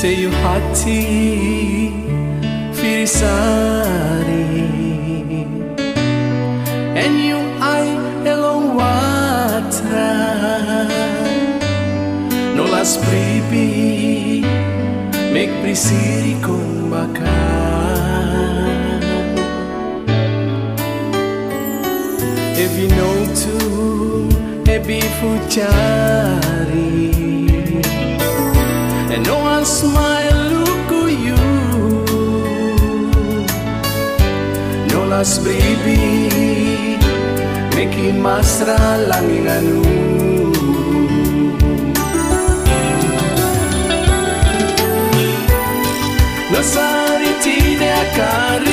तेयो hati firisari, and you I along watra no las pripi mek prisiri kon bakar if you know to e bi fuchari and no one smile look at you. No las baby Meki masra langing anu No sari tine akari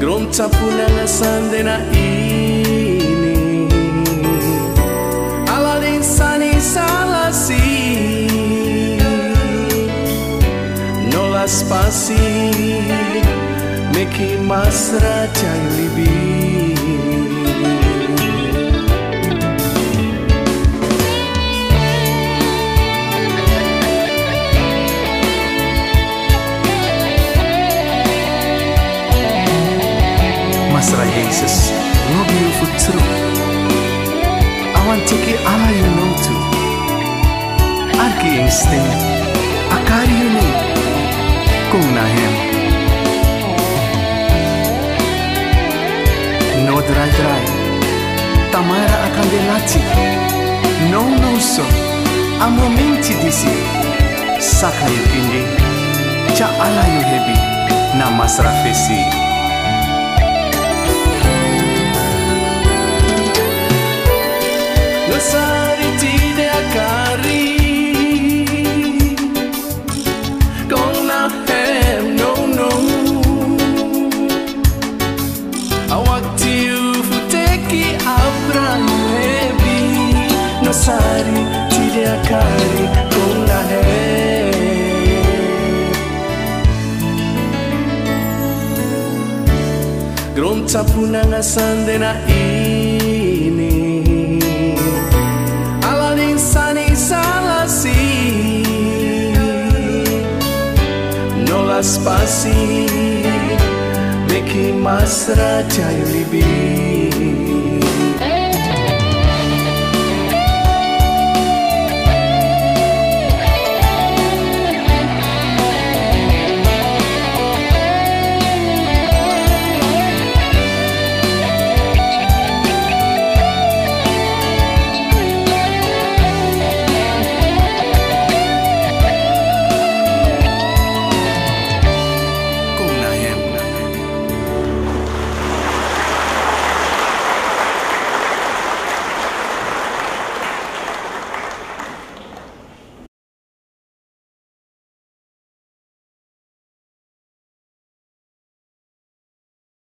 Gronta puna ngasan ini. Ala insani salah si. Nola spasi Meki masra cang libi. Masra Jesus, no beautiful true. I want to take all you know to. Arki instem, akari you need. Na hem. No dry dry. Tamara akandelati. No no so. Amomenti disi. Saka you indi. Cha ala you heavy. Na masra Nasari tine akari Kong na hem Grom sande na ini. Aladin sani salasi. No las pasi Meki masra chayo libi